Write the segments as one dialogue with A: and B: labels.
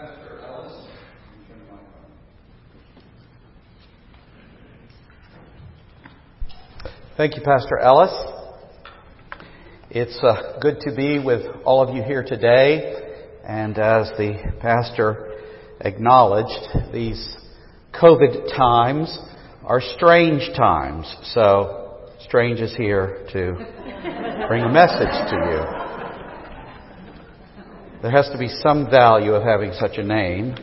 A: Pastor Ellis.
B: Thank you, Pastor Ellis. It's uh, good to be with all of you here today. And as the pastor acknowledged, these COVID times are strange times. So, strange is here to bring a message to you. There has to be some value of having such a name.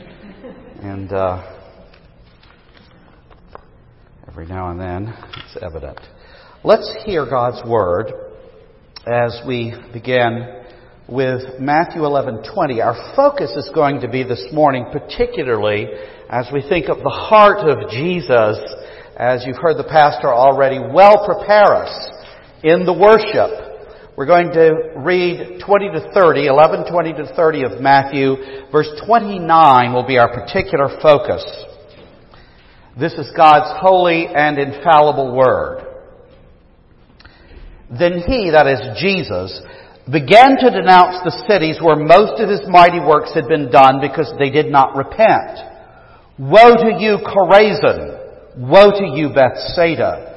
B: And uh, every now and then it's evident. Let's hear God's word as we begin with Matthew 11:20. Our focus is going to be this morning particularly as we think of the heart of Jesus as you've heard the pastor already well prepare us in the worship. We're going to read 20 to 30, 11, 20 to 30 of Matthew. Verse 29 will be our particular focus. This is God's holy and infallible word. Then he, that is Jesus, began to denounce the cities where most of his mighty works had been done because they did not repent. Woe to you, Chorazin! Woe to you, Bethsaida!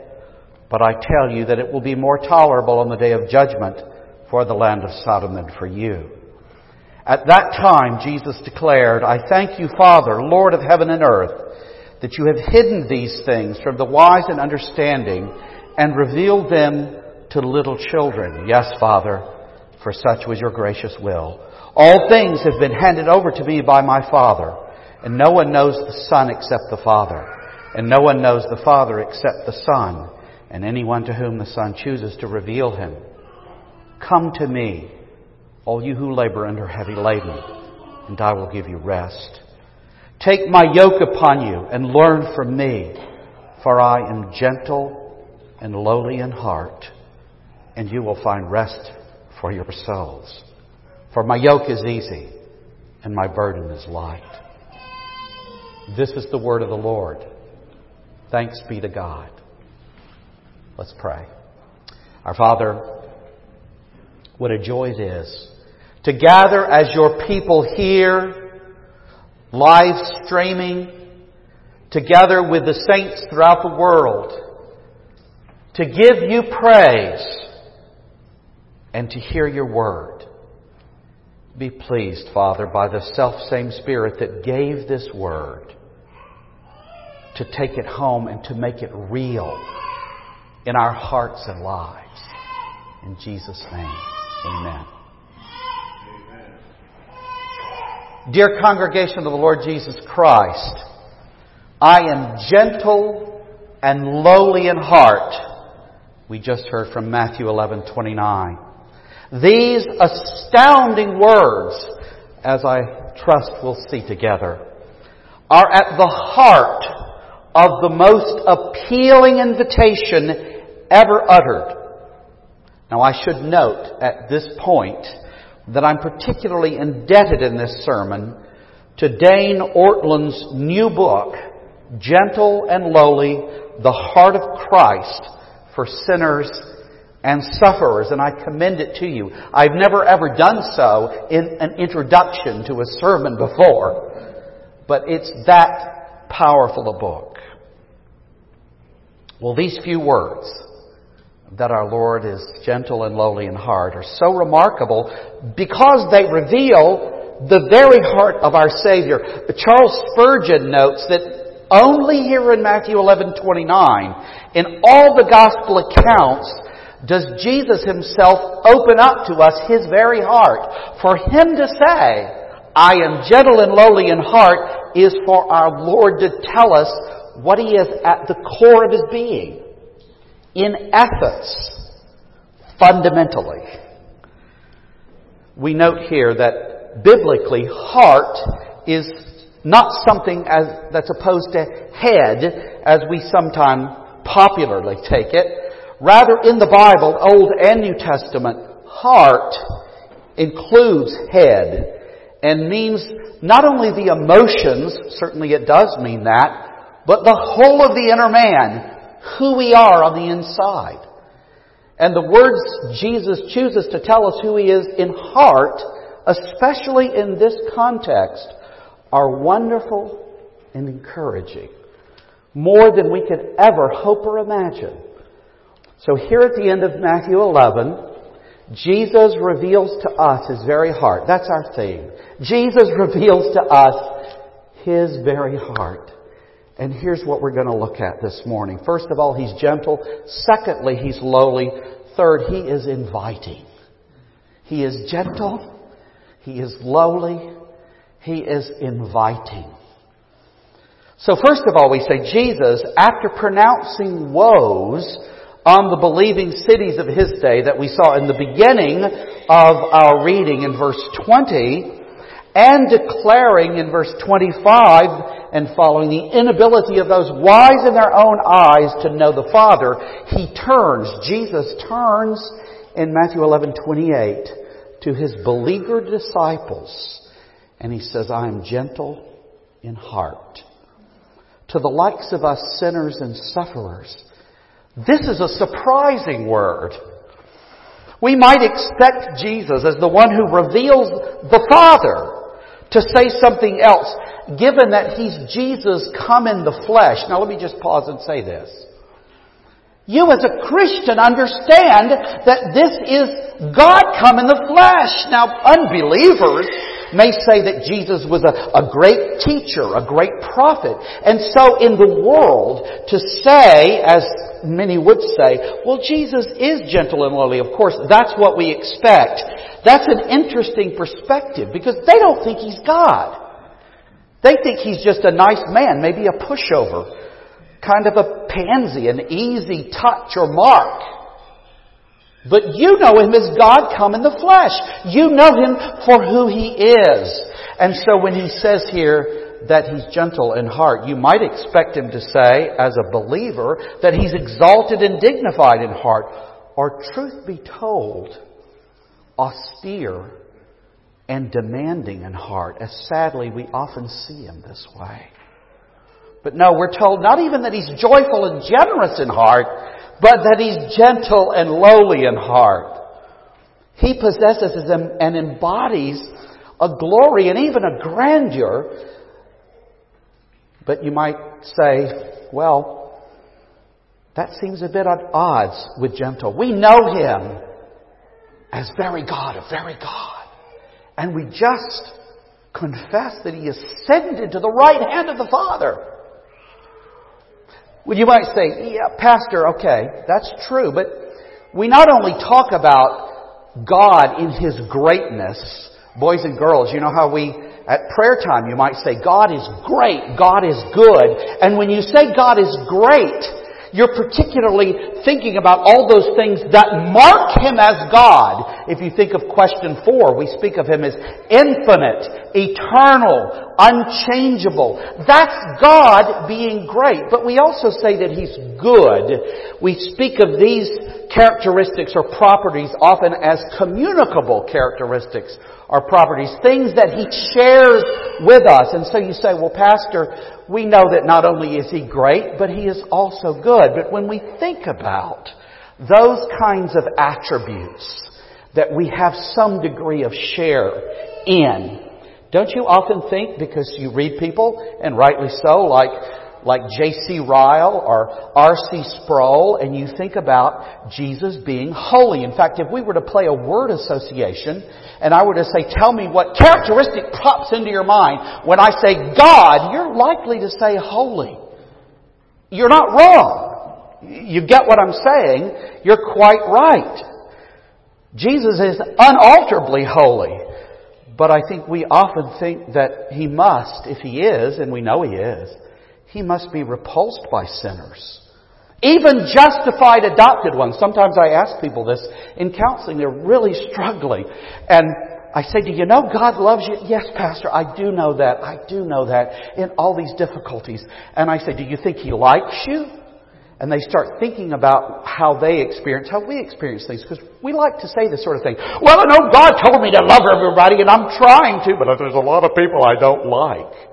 B: But I tell you that it will be more tolerable on the day of judgment for the land of Sodom than for you. At that time, Jesus declared, I thank you, Father, Lord of heaven and earth, that you have hidden these things from the wise and understanding and revealed them to little children. Yes, Father, for such was your gracious will. All things have been handed over to me by my Father, and no one knows the Son except the Father, and no one knows the Father except the Son, and anyone to whom the Son chooses to reveal him. Come to me, all you who labor under heavy laden, and I will give you rest. Take my yoke upon you and learn from me, for I am gentle and lowly in heart, and you will find rest for yourselves. For my yoke is easy and my burden is light. This is the word of the Lord. Thanks be to God. Let's pray. Our Father, what a joy it is to gather as your people here, live streaming, together with the saints throughout the world, to give you praise and to hear your word. Be pleased, Father, by the self same Spirit that gave this word to take it home and to make it real in our hearts and lives. In Jesus' name, amen. Dear congregation of the Lord Jesus Christ, I am gentle and lowly in heart. We just heard from Matthew 11:29. These astounding words, as I trust we'll see together, are at the heart of the most appealing invitation ever uttered. Now I should note at this point that I'm particularly indebted in this sermon to Dane Ortlund's new book, Gentle and Lowly, The Heart of Christ for Sinners and sufferers, and I commend it to you. I've never ever done so in an introduction to a sermon before, but it's that powerful a book. Well, these few words, that our Lord is gentle and lowly in heart, are so remarkable because they reveal the very heart of our Savior. Charles Spurgeon notes that only here in Matthew 11:29, in all the gospel accounts, does Jesus himself open up to us his very heart. For him to say, I am gentle and lowly in heart, is for our Lord to tell us what he is at the core of his being. In essence, fundamentally. We note here that biblically, heart is Not something as, that's opposed to head, as we sometimes popularly take it. Rather, in the Bible, Old and New Testament, heart includes head and means not only the emotions, certainly it does mean that, but the whole of the inner man, who we are on the inside. And the words Jesus chooses to tell us who He is in heart, especially in this context, are wonderful and encouraging. More than we could ever hope or imagine. So here at the end of Matthew 11, Jesus reveals to us His very heart. That's our theme. Jesus reveals to us His very heart. And here's what we're going to look at this morning. First of all, He's gentle. Secondly, He's lowly. Third, He is inviting. He is gentle. He is lowly. He is inviting. So first of all, we say Jesus, after pronouncing woes on the believing cities of his day that we saw in the beginning of our reading in verse 20, and declaring in verse 25 and following the inability of those wise in their own eyes to know the Father, he turns, Jesus turns in Matthew 11:28 to his beleaguered disciples and he says, I am gentle in heart. To the likes of us sinners and sufferers, this is a surprising word. We might expect Jesus as the one who reveals the Father to say something else, given that He's Jesus come in the flesh. Now let me just pause and say this. You as a Christian understand that this is God come in the flesh. Now unbelievers may say that Jesus was a, a great teacher, a great prophet. And so in the world, to say, as many would say, well, Jesus is gentle and lowly. Of course, that's what we expect. That's an interesting perspective because they don't think he's God. They think he's just a nice man, maybe a pushover, kind of a pansy, an easy touch or mark. But you know him as God come in the flesh. You know him for who he is. And so when he says here that he's gentle in heart, you might expect him to say, as a believer, that he's exalted and dignified in heart. Or truth be told, austere and demanding in heart, as sadly we often see him this way. But no, we're told not even that he's joyful and generous in heart, but that he's gentle and lowly in heart. He possesses and embodies a glory and even a grandeur. But you might say, well, that seems a bit at odds with gentle. We know him as very God, a very God. And we just confess that he ascended to the right hand of the Father. Well, you might say, yeah, Pastor, okay, that's true, but we not only talk about God in His greatness, boys and girls, you know how we, at prayer time, you might say, God is great, God is good, and when you say God is great, you're particularly thinking about all those things that mark Him as God. If you think of question four, we speak of Him as infinite, eternal, unchangeable. That's God being great. But we also say that He's good. We speak of these characteristics or properties often as communicable characteristics or properties, things that He shares with us. And so you say, well, Pastor, we know that not only is He great, but He is also good. But when we think about those kinds of attributes that we have some degree of share in, don't you often think, because you read people, and rightly so, like like J.C. Ryle or R.C. Sproul, and you think about Jesus being holy. In fact, if we were to play a word association, and I were to say, tell me what characteristic pops into your mind when I say God, you're likely to say holy. You're not wrong. You get what I'm saying. You're quite right. Jesus is unalterably holy. But I think we often think that He must, if He is, and we know He is, he must be repulsed by sinners. Even justified adopted ones. Sometimes I ask people this in counseling. They're really struggling. And I say, do you know God loves you? Yes, Pastor, I do know that. I do know that in all these difficulties. And I say, do you think He likes you? And they start thinking about how they experience, how we experience things. Because we like to say this sort of thing. Well, I know God told me to love everybody and I'm trying to, but there's a lot of people I don't like.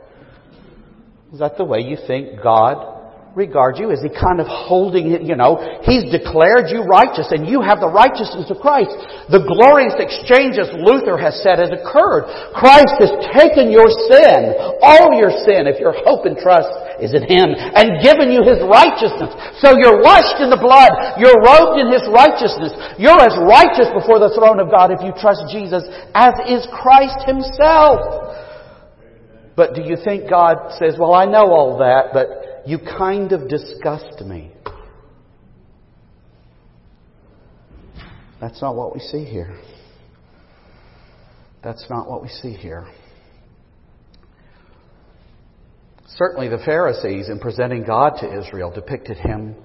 B: Is that the way you think God regards you? Is he kind of holding it, you know, he's declared you righteous and you have the righteousness of Christ. The glorious exchange, as Luther has said, has occurred. Christ has taken your sin, all your sin, if your hope and trust is in him, and given you his righteousness. So you're washed in the blood. You're robed in his righteousness. You're as righteous before the throne of God if you trust Jesus as is Christ himself. But do you think God says, well, I know all that, but you kind of disgust me. That's not what we see here. That's not what we see here. Certainly, the Pharisees, in presenting God to Israel, depicted him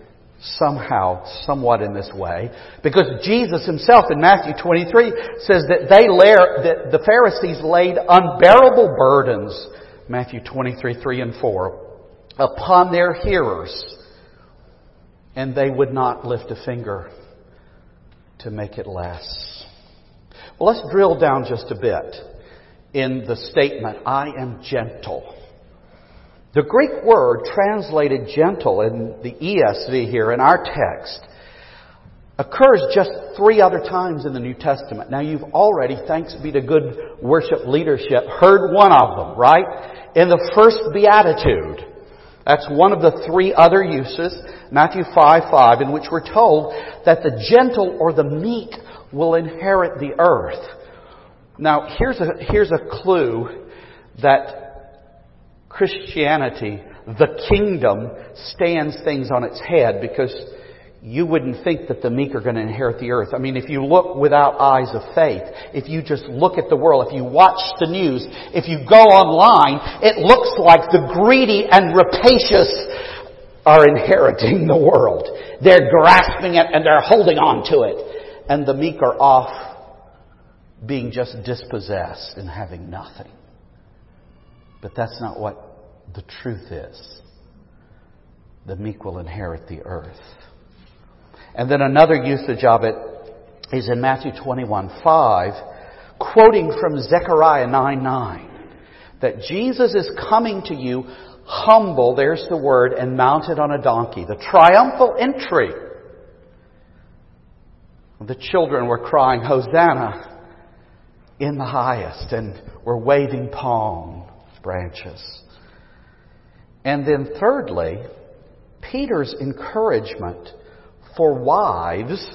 B: somehow, somewhat in this way, because Jesus himself in Matthew 23 says that they that the Pharisees laid unbearable burdens. Matthew 23, 3 and 4 upon their hearers, and they would not lift a finger to make it less. Well, let's drill down just a bit in the statement, I am gentle. The Greek word translated gentle in the ESV here in our text occurs just three other times in the New Testament. Now you've already, thanks be to good worship leadership, heard one of them, right? In the first beatitude. That's one of the three other uses, Matthew 5, 5, in which we're told that the gentle or the meek will inherit the earth. Now, here's a, here's a clue that Christianity, the kingdom, stands things on its head because you wouldn't think that the meek are going to inherit the earth. I mean, if you look without eyes of faith, if you just look at the world, if you watch the news, if you go online, it looks like the greedy and rapacious are inheriting the world. They're grasping it and they're holding on to it. And the meek are off being just dispossessed and having nothing. But that's not what the truth is. The meek will inherit the earth. And then another usage of it is in Matthew 21, 5, quoting from Zechariah 9, 9, that Jesus is coming to you humble, there's the word, and mounted on a donkey. The triumphal entry. The children were crying, Hosanna in the highest, and were waving palm branches. And then thirdly, Peter's encouragement for wives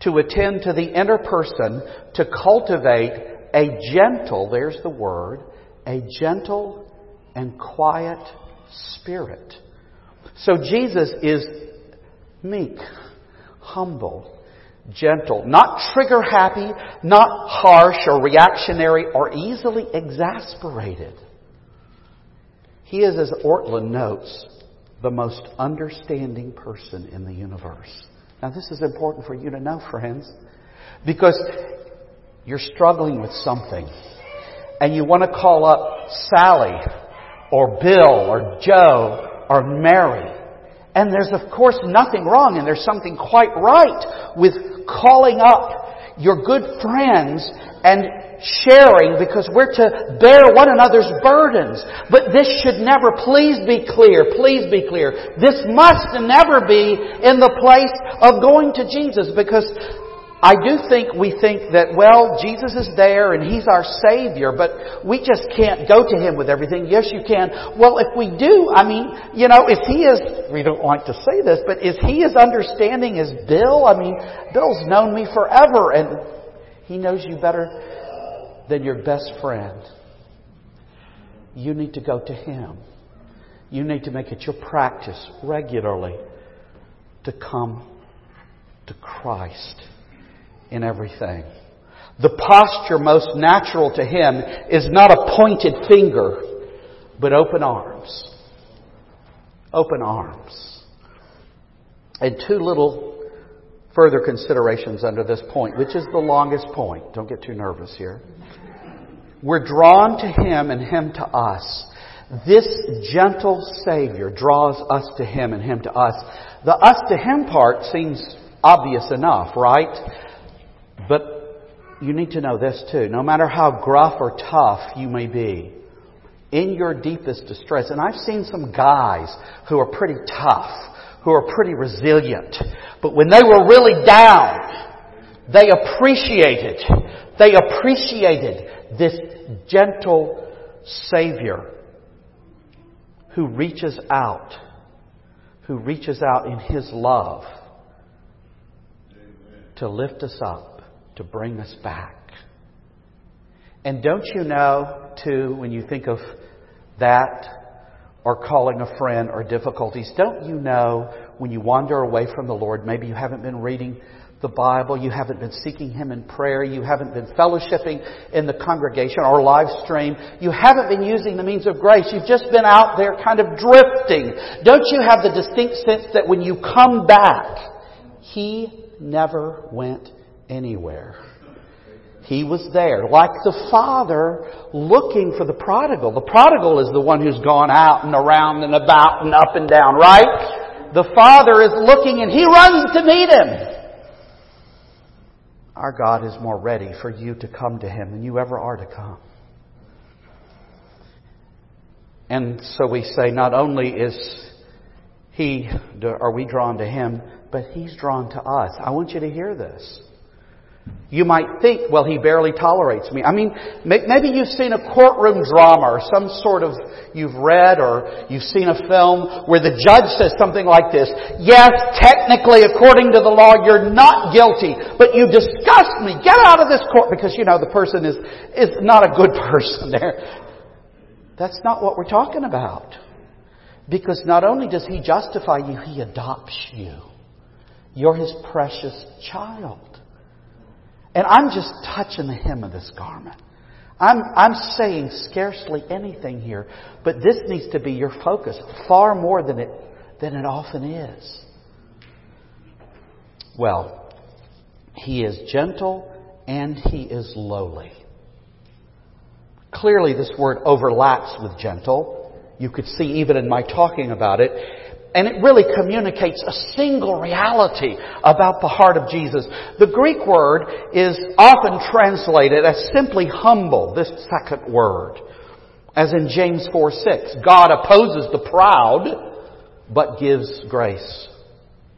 B: to attend to the inner person to cultivate a gentle, there's the word, a gentle and quiet spirit. So Jesus is meek, humble, gentle, not trigger happy, not harsh or reactionary or easily exasperated. He is, as Ortlund notes, the most understanding person in the universe. Now, this is important for you to know, friends, because you're struggling with something and you want to call up Sally or Bill or Joe or Mary. And there's of course nothing wrong and there's something quite right with calling up your good friends and sharing because we're to bear one another's burdens. But this should never, please be clear, please be clear. This must never be in the place of going to Jesus because I do think we think that, well, Jesus is there and He's our Savior, but we just can't go to Him with everything. Yes, you can. Well, if we do, I mean, you know, if He is, we don't like to say this, but is He as understanding as Bill? I mean, Bill's known me forever and He knows you better than your best friend. You need to go to Him. You need to make it your practice regularly to come to Christ in everything. The posture most natural to Him is not a pointed finger, but open arms. Open arms. And two little further considerations under this point, which is the longest point. Don't get too nervous here. We're drawn to Him and Him to us. This gentle Savior draws us to Him and Him to us. The us to Him part seems obvious enough, right? But you need to know this too. No matter how gruff or tough you may be, in your deepest distress, and I've seen some guys who are pretty tough, who are pretty resilient, but when they were really down, they appreciated, they appreciated this gentle Savior who reaches out, who reaches out in His love to lift us up, to bring us back. And don't you know, too, when you think of that or calling a friend or difficulties, don't you know when you wander away from the Lord, maybe you haven't been reading the Bible, you haven't been seeking Him in prayer, you haven't been fellowshipping in the congregation or live stream, you haven't been using the means of grace, you've just been out there kind of drifting. Don't you have the distinct sense that when you come back, He never went anywhere? He was there, like the father looking for the prodigal. The prodigal is the one who's gone out and around and about and up and down, right? The father is looking and he runs to meet him. Our God is more ready for you to come to Him than you ever are to come. And so we say not only is He, are we drawn to Him, but He's drawn to us. I want you to hear this. You might think, well, he barely tolerates me. I mean, maybe you've seen a courtroom drama or some sort of, you've read or you've seen a film where the judge says something like this, yes, technically, according to the law, you're not guilty, but you disgust me. Get out of this court because, you know, the person is, is not a good person there. That's not what we're talking about. Because not only does he justify you, he adopts you. You're his precious child. And I'm just touching the hem of this garment. I'm, I'm saying scarcely anything here, but this needs to be your focus far more than it, than it often is. Well, he is gentle and he is lowly. Clearly, this word overlaps with gentle. You could see even in my talking about it. And it really communicates a single reality about the heart of Jesus. The Greek word is often translated as simply humble, this second word. As in James 4 6, God opposes the proud, but gives grace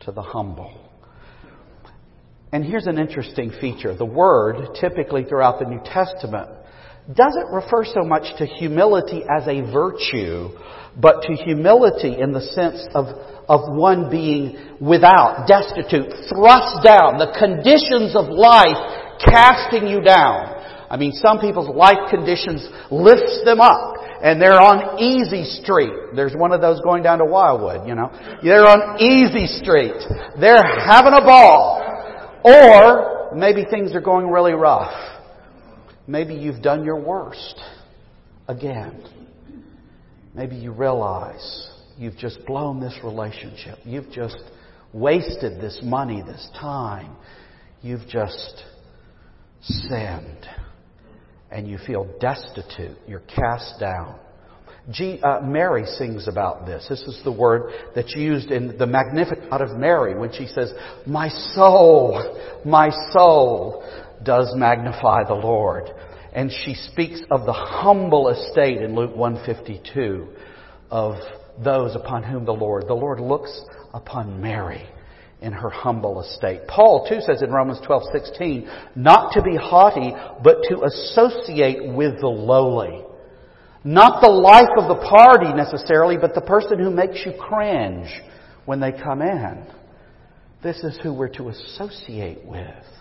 B: to the humble. And here's an interesting feature. The word, typically throughout the New Testament, doesn't refer so much to humility as a virtue, but to humility in the sense of, of one being without, destitute, thrust down, the conditions of life casting you down. I mean, some people's life conditions lifts them up and they're on easy street. There's one of those going down to Wildwood, you know. They're on easy street. They're having a ball. Or maybe things are going really rough. Maybe you've done your worst again. Maybe you realize you've just blown this relationship. You've just wasted this money, this time. You've just sinned. And you feel destitute. You're cast down. G, uh, Mary sings about this. This is the word that's used in the Magnificat of Mary when she says, My soul, my soul does magnify the Lord. And she speaks of the humble estate in Luke 152 of those upon whom the Lord, the Lord looks upon Mary in her humble estate. Paul too says in Romans 12:16, not to be haughty, but to associate with the lowly. Not the life of the party necessarily, but the person who makes you cringe when they come in. This is who we're to associate with.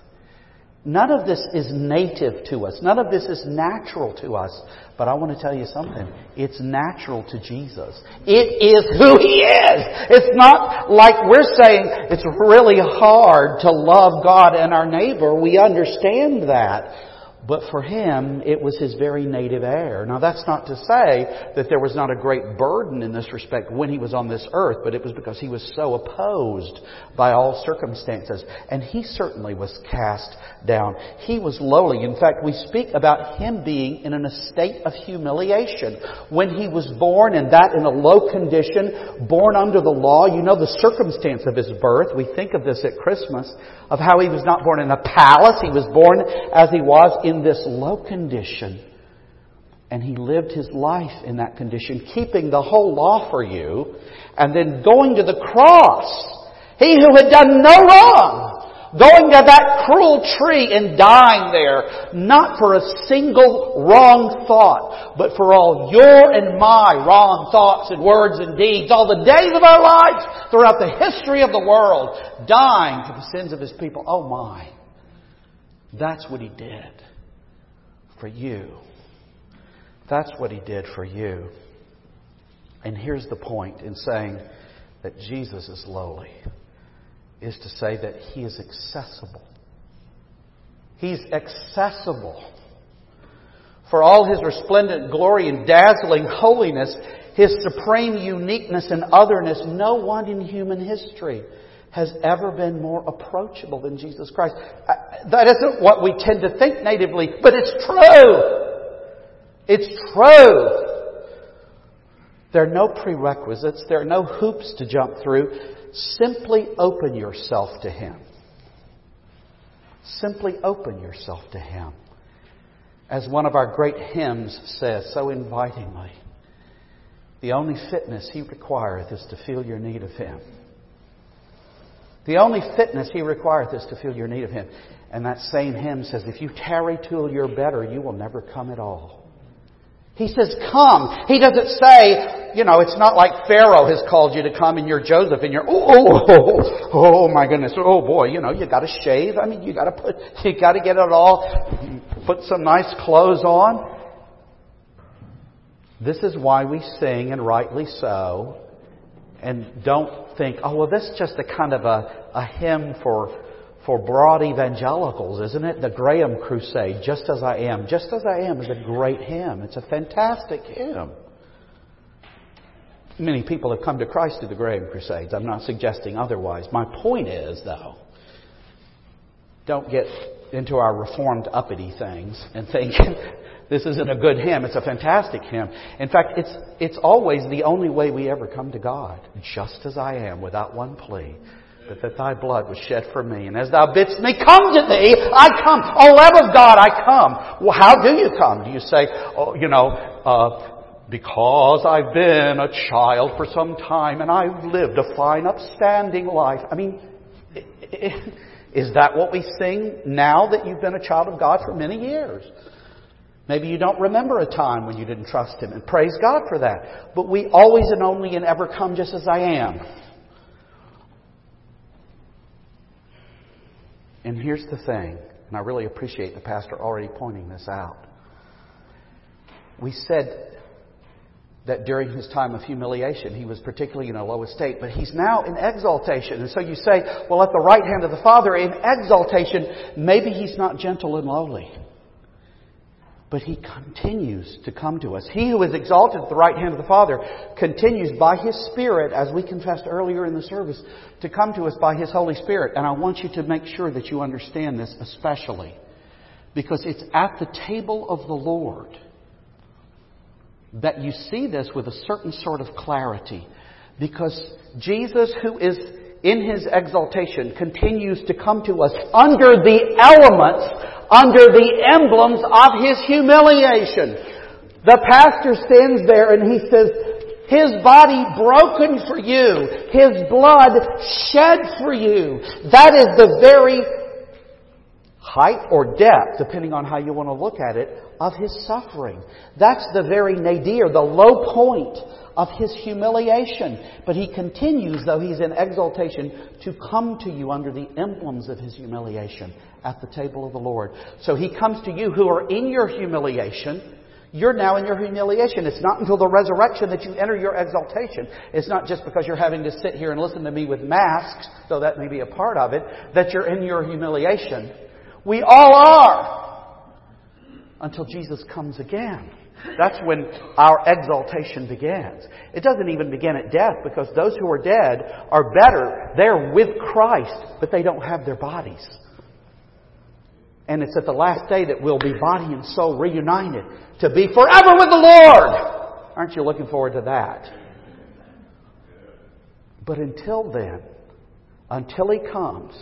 B: None of this is native to us. None of this is natural to us. But I want to tell you something. It's natural to Jesus. It is who He is. It's not like we're saying it's really hard to love God and our neighbor. We understand that. But for him, it was his very native air. Now that's not to say that there was not a great burden in this respect when he was on this earth, but it was because he was so opposed by all circumstances. And he certainly was cast down. He was lowly. In fact, we speak about him being in an estate of humiliation. When he was born, and that in a low condition, born under the law, you know the circumstance of his birth. We think of this at Christmas, of how he was not born in a palace. He was born as he was in in this low condition. And he lived his life in that condition, keeping the whole law for you, and then going to the cross. He who had done no wrong, going to that cruel tree and dying there, not for a single wrong thought, but for all your and my wrong thoughts and words and deeds, all the days of our lives throughout the history of the world, dying for the sins of his people. Oh my. That's what he did for you. That's what he did for you. And here's the point in saying that Jesus is lowly is to say that he is accessible. He's accessible. For all his resplendent glory and dazzling holiness, his supreme uniqueness and otherness, no one in human history has ever been more approachable than Jesus Christ. Uh, that isn't what we tend to think natively, but it's true. It's true. There are no prerequisites. There are no hoops to jump through. Simply open yourself to Him. Simply open yourself to Him. As one of our great hymns says so invitingly, the only fitness He requireth is to feel your need of Him. The only fitness He requireth is to feel your need of Him. And that same hymn says, if you tarry till you're better, you will never come at all. He says, come. He doesn't say, you know, it's not like Pharaoh has called you to come and you're Joseph and you're, oh, oh, oh, oh my goodness, oh boy, you know, you gotta shave. I mean, you gotta put, you gotta get it all, put some nice clothes on. This is why we sing, and rightly so, and don't think, oh, well, this is just a kind of a, a hymn for, for broad evangelicals, isn't it? The Graham Crusade, Just As I Am. Just As I Am is a great hymn. It's a fantastic hymn. Many people have come to Christ through the Graham Crusades. I'm not suggesting otherwise. My point is, though, don't get into our reformed uppity things and think this isn't a good hymn. It's a fantastic hymn. In fact, it's, it's always the only way we ever come to God. Just as I am, without one plea. But that thy blood was shed for me. And as thou bidst me come to thee, I come. O Lamb of God, I come. Well, how do you come? Do you say, oh, you know, uh, because I've been a child for some time and I've lived a fine, upstanding life. I mean, is that what we sing now that you've been a child of God for many years? Maybe you don't remember a time when you didn't trust Him, and praise God for that. But we always and only and ever come just as I am. And here's the thing, and I really appreciate the pastor already pointing this out. We said that during his time of humiliation, he was particularly in a low estate, but he's now in exaltation. And so you say, well, at the right hand of the Father, in exaltation, maybe he's not gentle and lowly. But he continues to come to us. He who is exalted at the right hand of the Father continues by his Spirit, as we confessed earlier in the service, to come to us by his Holy Spirit. And I want you to make sure that you understand this especially. Because it's at the table of the Lord that you see this with a certain sort of clarity. Because Jesus, who is in his exaltation, continues to come to us under the elements, under the emblems of his humiliation. The pastor stands there and he says, his body broken for you, His blood shed for you. That is the very height or depth, depending on how you want to look at it, of His suffering. That's the very nadir, the low point of his humiliation. But he continues, though he's in exaltation, to come to you under the emblems of his humiliation at the table of the Lord. So he comes to you who are in your humiliation. You're now in your humiliation. It's not until the resurrection that you enter your exaltation. It's not just because you're having to sit here and listen to me with masks, though that may be a part of it, that you're in your humiliation. We all are. until Jesus comes again. That's when our exaltation begins. It doesn't even begin at death because those who are dead are better. They're with Christ, but they don't have their bodies. And it's at the last day that we'll be body and soul reunited to be forever with the Lord. Aren't you looking forward to that? But until then, until He comes,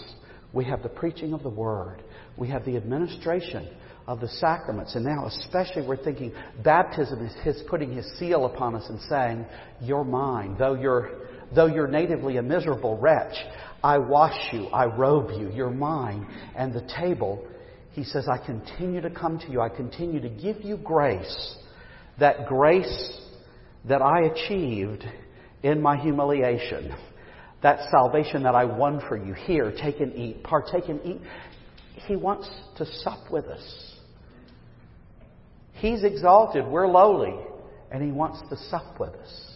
B: we have the preaching of the Word. We have the administration of the sacraments. And now, especially, we're thinking baptism is His putting His seal upon us and saying, You're mine. Though you're, though you're natively a miserable wretch, I wash you, I robe you, you're mine. And the table, He says, I continue to come to you, I continue to give you grace. That grace that I achieved in my humiliation. That salvation that I won for you. Here, take and eat. Partake and eat. He wants to sup with us. He's exalted, we're lowly, and He wants to sup with us.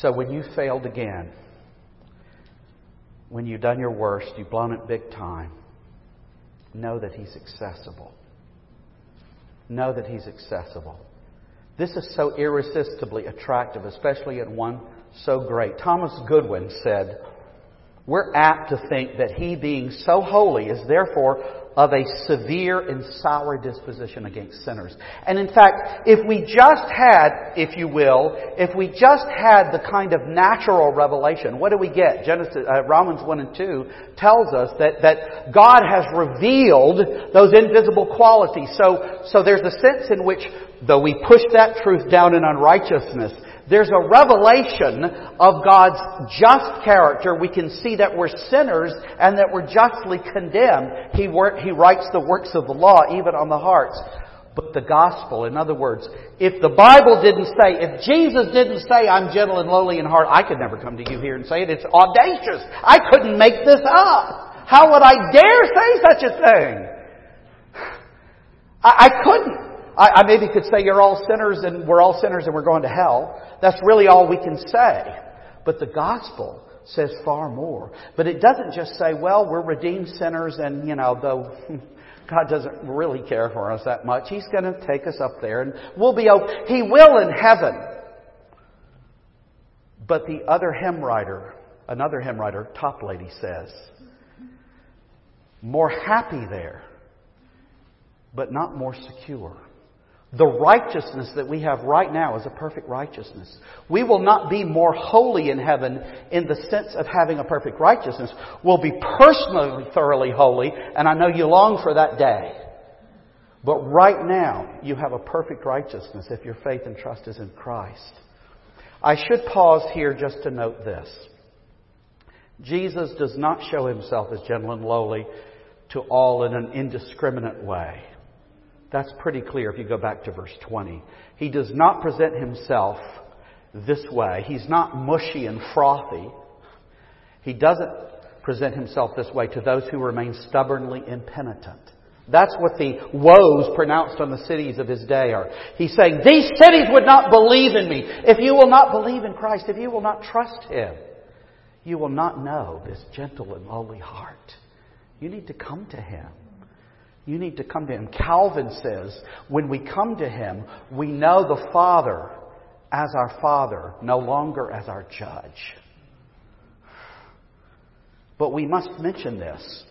B: So when you failed again, when you've done your worst, you've blown it big time, know that He's accessible. Know that He's accessible. This is so irresistibly attractive, especially in one so great. Thomas Goodwin said, we're apt to think that he being so holy is therefore of a severe and sour disposition against sinners. And in fact, if we just had, if you will, if we just had the kind of natural revelation, what do we get? Genesis, uh, Romans 1 and 2 tells us that, that God has revealed those invisible qualities. So, so there's a sense in which, though we push that truth down in unrighteousness, there's a revelation of God's just character. We can see that we're sinners and that we're justly condemned. He, he writes the works of the law even on the hearts. But the gospel, in other words, if the Bible didn't say, if Jesus didn't say, I'm gentle and lowly in heart, I could never come to you here and say it. It's audacious. I couldn't make this up. How would I dare say such a thing? I, I couldn't. I, I maybe could say you're all sinners and we're all sinners and we're going to hell. That's really all we can say. But the gospel says far more. But it doesn't just say, well, we're redeemed sinners and, you know, though God doesn't really care for us that much, He's going to take us up there and we'll be okay. He will in heaven. But the other hymn writer, another hymn writer, Toplady says, more happy there, but not more secure. The righteousness that we have right now is a perfect righteousness. We will not be more holy in heaven in the sense of having a perfect righteousness. We'll be personally thoroughly holy, and I know you long for that day. But right now, you have a perfect righteousness if your faith and trust is in Christ. I should pause here just to note this. Jesus does not show himself as gentle and lowly to all in an indiscriminate way. That's pretty clear if you go back to verse 20. He does not present himself this way. He's not mushy and frothy. He doesn't present himself this way to those who remain stubbornly impenitent. That's what the woes pronounced on the cities of his day are. He's saying, these cities would not believe in me. If you will not believe in Christ, if you will not trust Him, you will not know this gentle and lowly heart. You need to come to Him. You need to come to Him. Calvin says, when we come to Him, we know the Father as our Father, no longer as our judge. But we must mention this.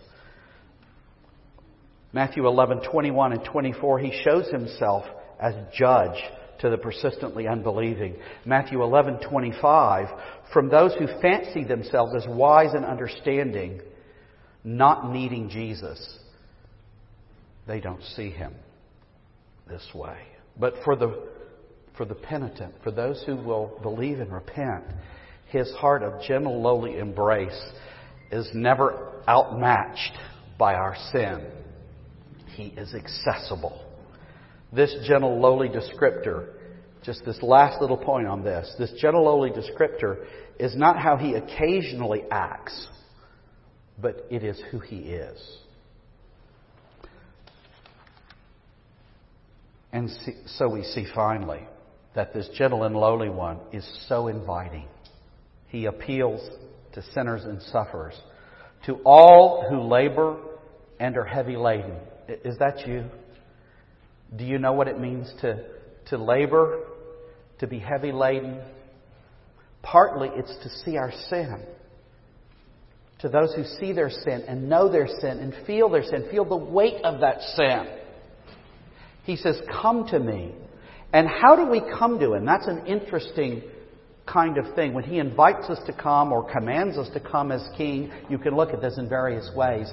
B: Matthew 11, 21 and 24, He shows Himself as judge to the persistently unbelieving. Matthew 11, 25, from those who fancy themselves as wise and understanding, not needing Jesus they don't see him this way. But for the, for the penitent, for those who will believe and repent, his heart of gentle, lowly embrace is never outmatched by our sin. He is accessible. This gentle, lowly descriptor, just this last little point on this, this gentle, lowly descriptor is not how he occasionally acts, but it is who he is. And so we see finally that this gentle and lowly one is so inviting. He appeals to sinners and sufferers, to all who labor and are heavy laden. Is that you? Do you know what it means to, to labor, to be heavy laden? Partly it's to see our sin. To those who see their sin and know their sin and feel their sin, feel the weight of that sin. He says, Come to me. And how do we come to Him? That's an interesting kind of thing. When He invites us to come or commands us to come as King, you can look at this in various ways.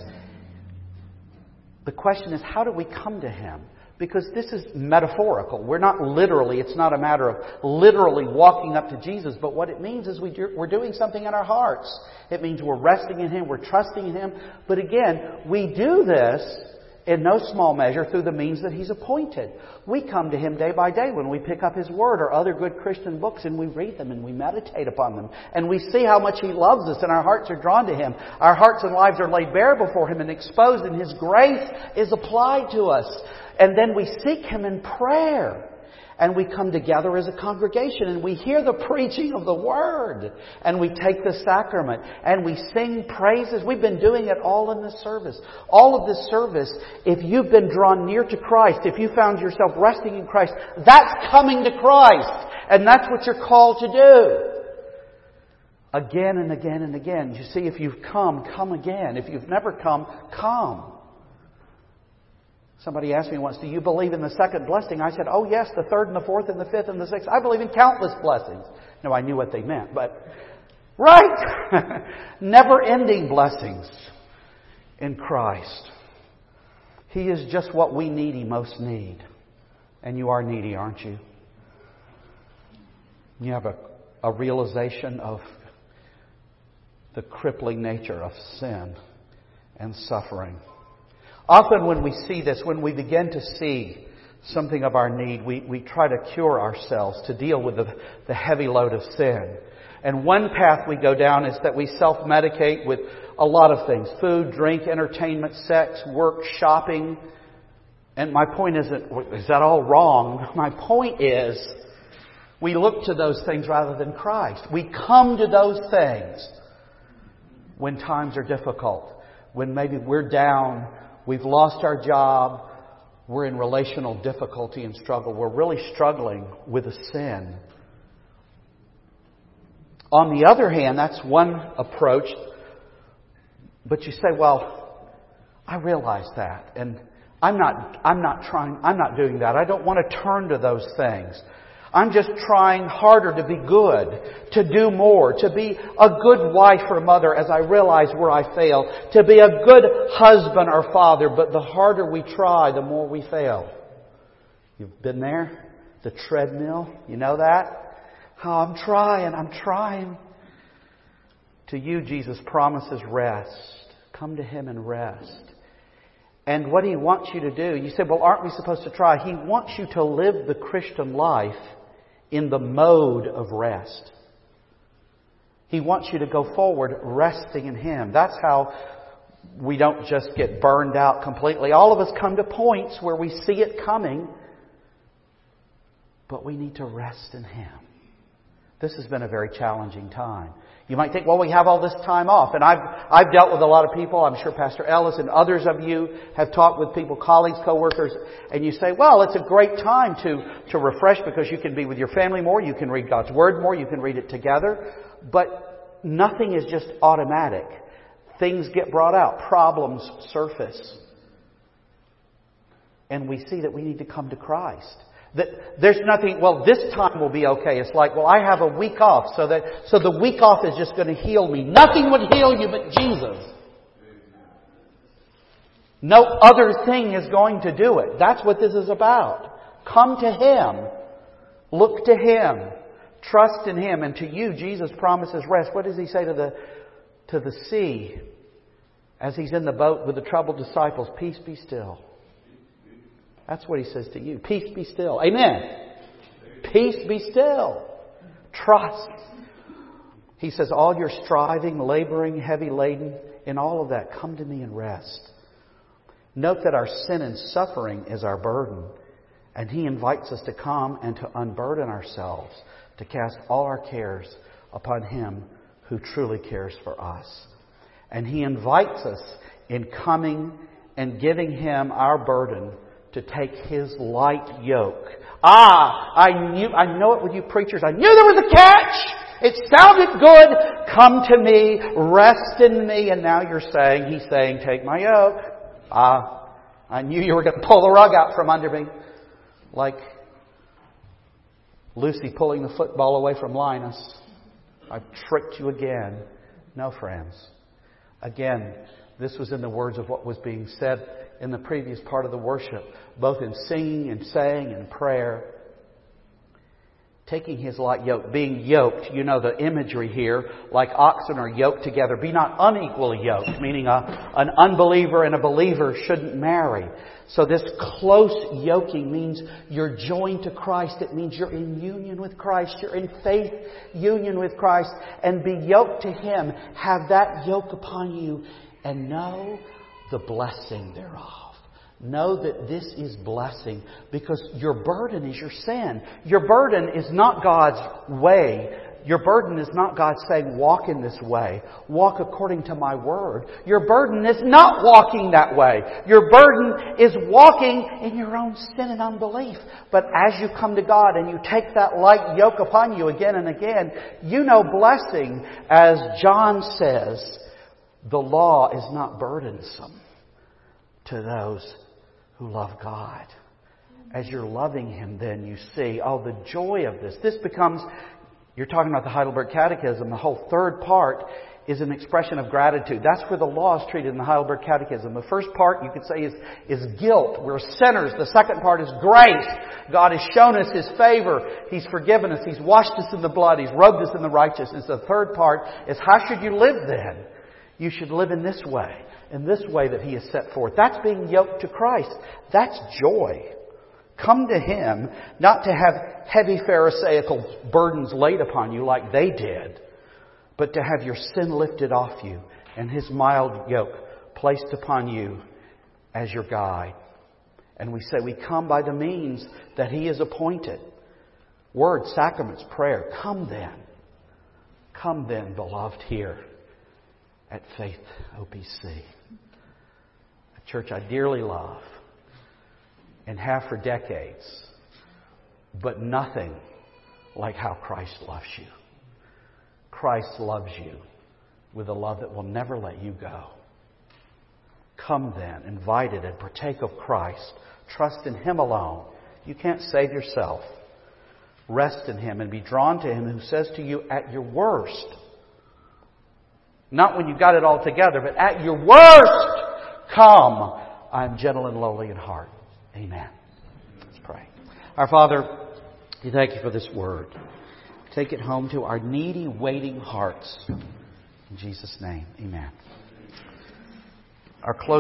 B: The question is, how do we come to Him? Because this is metaphorical. We're not literally, it's not a matter of literally walking up to Jesus, but what it means is we do, we're doing something in our hearts. It means we're resting in Him, we're trusting in Him. But again, we do this in no small measure through the means that He's appointed. We come to Him day by day when we pick up His Word or other good Christian books and we read them and we meditate upon them. And we see how much He loves us and our hearts are drawn to Him. Our hearts and lives are laid bare before Him and exposed and His grace is applied to us. And then we seek Him in prayer. And we come together as a congregation and we hear the preaching of the Word. And we take the sacrament and we sing praises. We've been doing it all in this service. All of this service, if you've been drawn near to Christ, if you found yourself resting in Christ, that's coming to Christ. And that's what you're called to do. Again and again and again. You see, if you've come, come again. If you've never come, come. Somebody asked me once, Do you believe in the second blessing? I said, Oh, yes, the third and the fourth and the fifth and the sixth. I believe in countless blessings. No, I knew what they meant, but, right! Never ending blessings in Christ. He is just what we needy most need. And you are needy, aren't you? You have a, a realization of the crippling nature of sin and suffering. Often when we see this, when we begin to see something of our need, we, we try to cure ourselves to deal with the, the heavy load of sin. And one path we go down is that we self-medicate with a lot of things. Food, drink, entertainment, sex, work, shopping. And my point isn't, is that all wrong? My point is, we look to those things rather than Christ. We come to those things when times are difficult, when maybe we're down We've lost our job. We're in relational difficulty and struggle. We're really struggling with a sin. On the other hand, that's one approach. But you say, well, I realize that. And I'm not, I'm not trying, I'm not doing that. I don't want to turn to those things. I'm just trying harder to be good, to do more, to be a good wife or mother as I realize where I fail, to be a good husband or father, but the harder we try, the more we fail. You've been there? The treadmill? You know that? Oh, I'm trying, I'm trying. To you, Jesus promises rest. Come to Him and rest. And what He wants you to do, you say, well, aren't we supposed to try? He wants you to live the Christian life in the mode of rest. He wants you to go forward resting in Him. That's how we don't just get burned out completely. All of us come to points where we see it coming, but we need to rest in Him. This has been a very challenging time. You might think, well, we have all this time off. And I've, I've dealt with a lot of people. I'm sure Pastor Ellis and others of you have talked with people, colleagues, coworkers, and you say, well, it's a great time to, to refresh because you can be with your family more, you can read God's Word more, you can read it together. But nothing is just automatic. Things get brought out. Problems surface. And we see that we need to come to Christ. That there's nothing, well, this time will be okay. It's like, well, I have a week off, so that, so the week off is just going to heal me. Nothing would heal you but Jesus. No other thing is going to do it. That's what this is about. Come to Him. Look to Him. Trust in Him. And to you, Jesus promises rest. What does He say to the, to the sea as He's in the boat with the troubled disciples? Peace be still. That's what he says to you. Peace be still. Amen. Peace be still. Trust. He says, all your striving, laboring, heavy laden, in all of that, come to me and rest. Note that our sin and suffering is our burden. And He invites us to come and to unburden ourselves, to cast all our cares upon Him who truly cares for us. And He invites us in coming and giving him our burden to take his light yoke. Ah, I knew, I know it with you preachers. I knew there was a catch. It sounded good. Come to me, rest in me. And now you're saying, he's saying, take my yoke. Ah, I knew you were going to pull the rug out from under me. Like Lucy pulling the football away from Linus. I've tricked you again. No, friends. Again, this was in the words of what was being said in the previous part of the worship, both in singing and saying and prayer. Taking his light yoke, being yoked, you know the imagery here, like oxen are yoked together. Be not unequally yoked, meaning a, an unbeliever and a believer shouldn't marry. So this close yoking means you're joined to Christ. It means you're in union with Christ. You're in faith union with Christ. And be yoked to Him. Have that yoke upon you and know the blessing thereof. Know that this is blessing because your burden is your sin. Your burden is not God's way. Your burden is not God saying, walk in this way. Walk according to my word. Your burden is not walking that way. Your burden is walking in your own sin and unbelief. But as you come to God and you take that light yoke upon you again and again, you know blessing, as John says, the law is not burdensome to those who love God. As you're loving Him, then you see, oh, the joy of this. This becomes, you're talking about the Heidelberg Catechism, the whole third part is an expression of gratitude. That's where the law is treated in the Heidelberg Catechism. The first part, you could say, is, is guilt. We're sinners. The second part is grace. God has shown us His favor. He's forgiven us. He's washed us in the blood. He's robed us in the righteousness. The third part is how should you live then? You should live in this way in this way that He has set forth. That's being yoked to Christ. That's joy. Come to Him, not to have heavy Pharisaical burdens laid upon you like they did, but to have your sin lifted off you and His mild yoke placed upon you as your guide. And we say we come by the means that He has appointed. Words, sacraments, prayer. Come then. Come then, beloved, here at Faith OPC. A church I dearly love and have for decades, but nothing like how Christ loves you. Christ loves you with a love that will never let you go. Come then, invited and partake of Christ. Trust in Him alone. You can't save yourself. Rest in Him and be drawn to Him who says to you at your worst, not when you've got it all together, but at your worst, come. I'm gentle and lowly in heart. Amen. Let's pray. Our Father, we thank you for this word. Take it home to our needy, waiting hearts. In Jesus' name, amen. Our close